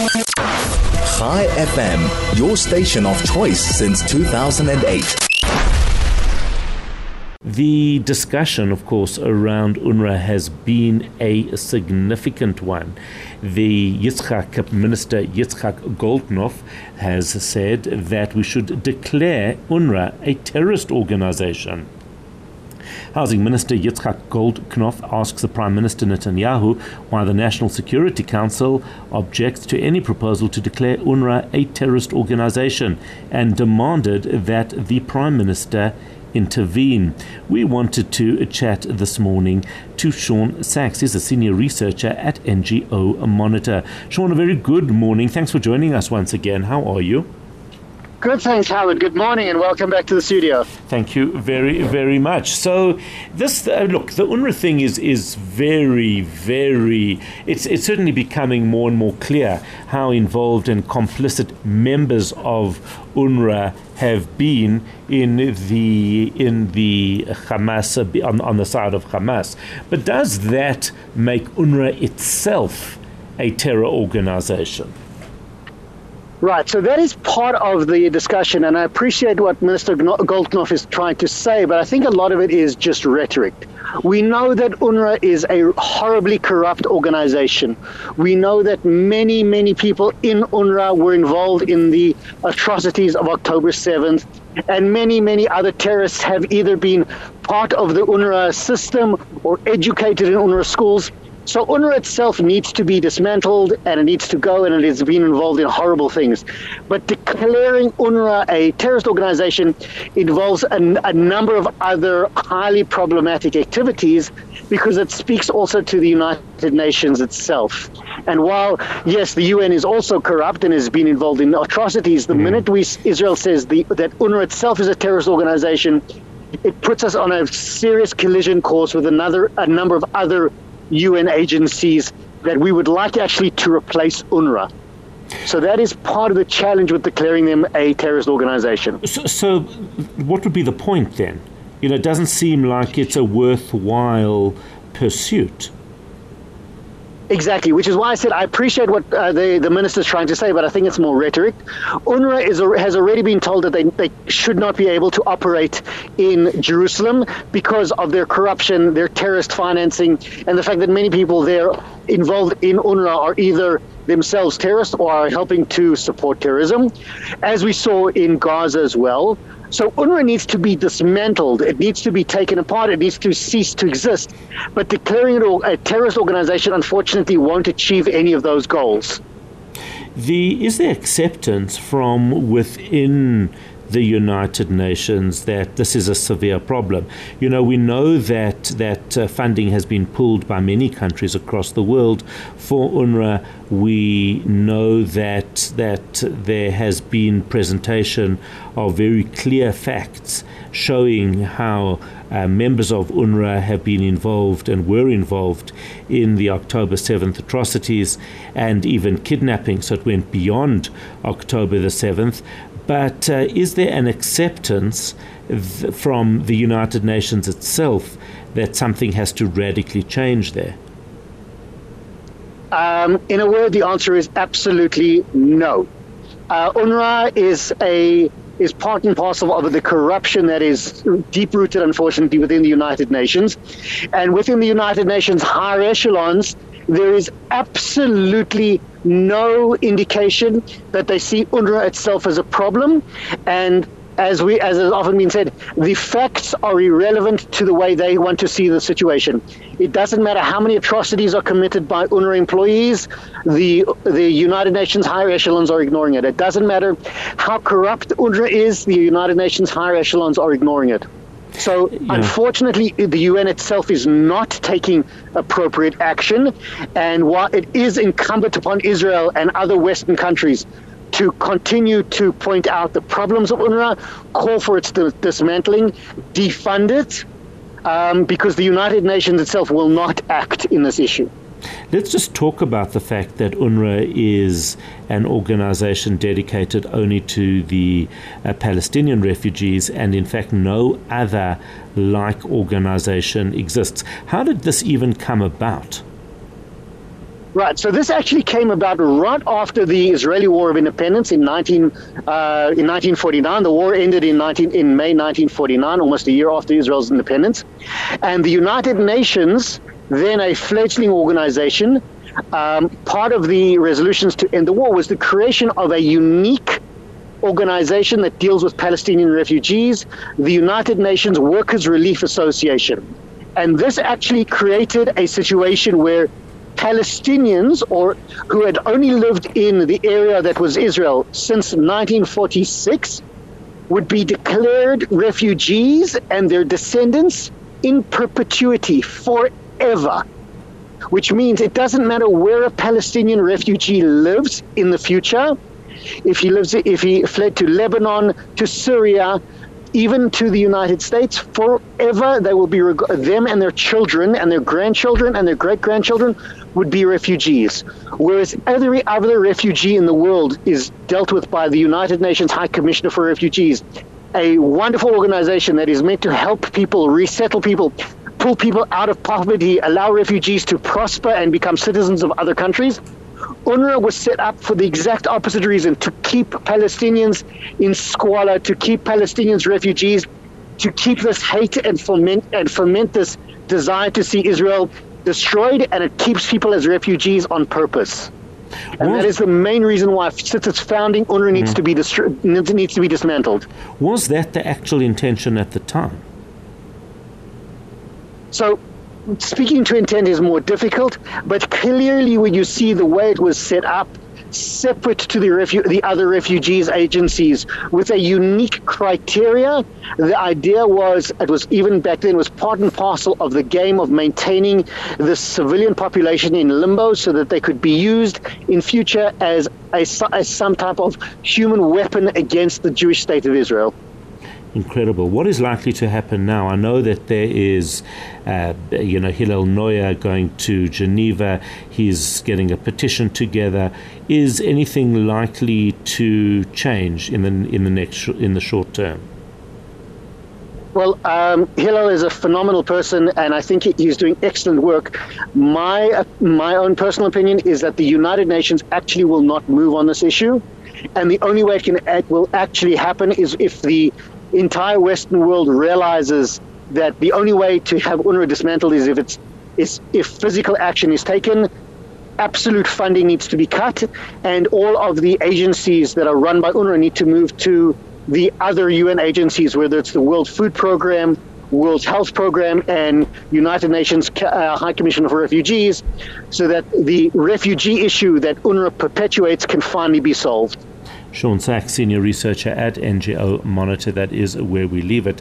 Chai FM, your station of choice since 2008. The discussion, of course, around UNRWA has been a significant one. The Yitzhak Minister Yitzhak Goldknopf has said that we should declare UNRWA a terrorist organization. Housing Minister Yitzhak Goldknopf asks the Prime Minister Netanyahu why the National Security Council objects to any proposal to declare UNRWA a terrorist organization and demanded that the Prime Minister intervene. We wanted to chat this morning to Shaun Sacks. He's a senior researcher at NGO Monitor. Shaun, a very good morning. Thanks for joining us once again. How are you? Good, thanks, Howard. Good morning, and welcome back to the studio. Thank you very, very much. So, this uh, look, the UNRWA thing is is very, very. It's it's certainly becoming more and more clear how involved and complicit members of UNRWA have been in the in the Hamas on, on the side of Hamas. But does that make UNRWA itself a terror organization? Right, so that is part of the discussion, and I appreciate what Minister Goldknopf is trying to say, but I think a lot of it is just rhetoric. We know that UNRWA is a horribly corrupt organization. We know that many, many people in UNRWA were involved in the atrocities of October 7th, and many, many other terrorists have either been part of the UNRWA system or educated in UNRWA schools. So UNRWA itself needs to be dismantled and it needs to go and it has been involved in horrible things. But declaring UNRWA a terrorist organization involves a, a number of other highly problematic activities because it speaks also to the United Nations itself. And while, yes, the UN is also corrupt and has been involved in atrocities, the mm. minute we, Israel says the, that UNRWA itself is a terrorist organization, it puts us on a serious collision course with another a number of other UN agencies that we would like actually to replace UNRWA. So that is part of the challenge with declaring them a terrorist organization. So, so what would be the point then? You know, it doesn't seem like it's a worthwhile pursuit. Exactly, which is why I said I appreciate what uh, the, the minister's trying to say, but I think it's more rhetoric. UNRWA is, has already been told that they, they should not be able to operate in Jerusalem because of their corruption, their terrorist financing, and the fact that many people there involved in UNRWA are either themselves terrorists or are helping to support terrorism, as we saw in Gaza as well. So UNRWA needs to be dismantled. It needs to be taken apart. It needs to cease to exist. But declaring it a terrorist organization, unfortunately, won't achieve any of those goals. The, is there acceptance from within the United Nations that this is a severe problem. You know, we know that that uh, funding has been pulled by many countries across the world for UNRWA. We know that that there has been presentation of very clear facts showing how uh, members of UNRWA have been involved and were involved in the October 7th atrocities and even kidnapping. So it went beyond October the 7th. But uh, is there an acceptance th- from the United Nations itself that something has to radically change there? Um, in a word, the answer is absolutely no. Uh, UNRWA is a is part and parcel of the corruption that is deep rooted, unfortunately, within the United Nations, and within the United Nations higher echelons there is absolutely no indication that they see UNRWA itself as a problem. And as we as has often been said, the facts are irrelevant to the way they want to see the situation. It doesn't matter how many atrocities are committed by UNRWA employees, the the United Nations higher echelons are ignoring it. It doesn't matter how corrupt UNRWA is, the United Nations higher echelons are ignoring it. So, yeah. unfortunately, the UN itself is not taking appropriate action. And while it is incumbent upon Israel and other Western countries to continue to point out the problems of UNRWA, call for its dismantling, defund it, um, because the United Nations itself will not act in this issue. Let's just talk about the fact that UNRWA is an organization dedicated only to the uh, Palestinian refugees, and in fact, no other like organization exists. How did this even come about? Right. So this actually came about right after the Israeli War of Independence in 19 uh, in 1949. The war ended in 19 in May 1949, almost a year after Israel's independence, and the United Nations, then a fledgling organization, um, part of the resolutions to end the war was the creation of a unique organization that deals with Palestinian refugees, the United Nations Workers Relief Association. And this actually created a situation where Palestinians or who had only lived in the area that was Israel since 1946 would be declared refugees and their descendants in perpetuity forever. Which means it doesn't matter where a Palestinian refugee lives in the future, if he lives if he fled to Lebanon, to Syria, even to the United States forever. They will be them and their children and their grandchildren and their great grandchildren would be refugees. Whereas every other refugee in the world is dealt with by the United Nations High Commissioner for Refugees, a wonderful organization that is meant to help people, resettle people, pull people out of poverty, allow refugees to prosper and become citizens of other countries. UNRWA was set up for the exact opposite reason to keep Palestinians in squalor, to keep Palestinians refugees, to keep this hate and foment and foment this desire to see Israel destroyed, and it keeps people as refugees on purpose. And that is the main reason why, since its founding, UNRWA needs mm. to be distri- needs to be dismantled. Was that the actual intention at the time? So speaking to intent is more difficult, but clearly when you see the way it was set up, separate to the refu- the other refugees agencies with a unique criteria. The idea was it was even back then was part and parcel of the game of maintaining the civilian population in limbo so that they could be used in future as, a, as some type of human weapon against the Jewish state of Israel incredible. What is likely to happen now? I know that there is, uh, you know, Hillel Neuer going to Geneva. He's getting a petition together. Is anything likely to change in the in the next in the short term? Well, um, Hillel is a phenomenal person, and I think he's doing excellent work. My uh, my own personal opinion is that the United Nations actually will not move on this issue, and the only way it can it will actually happen is if the entire Western world realizes that the only way to have UNRWA dismantled is if it's is if physical action is taken, absolute funding needs to be cut, and all of the agencies that are run by UNRWA need to move to the other UN agencies, whether it's the World Food Program, World Health Program, and United Nations uh, High Commission for Refugees, so that the refugee issue that UNRWA perpetuates can finally be solved. Shaun Sacks, Senior Researcher at NGO Monitor. That is where we leave it.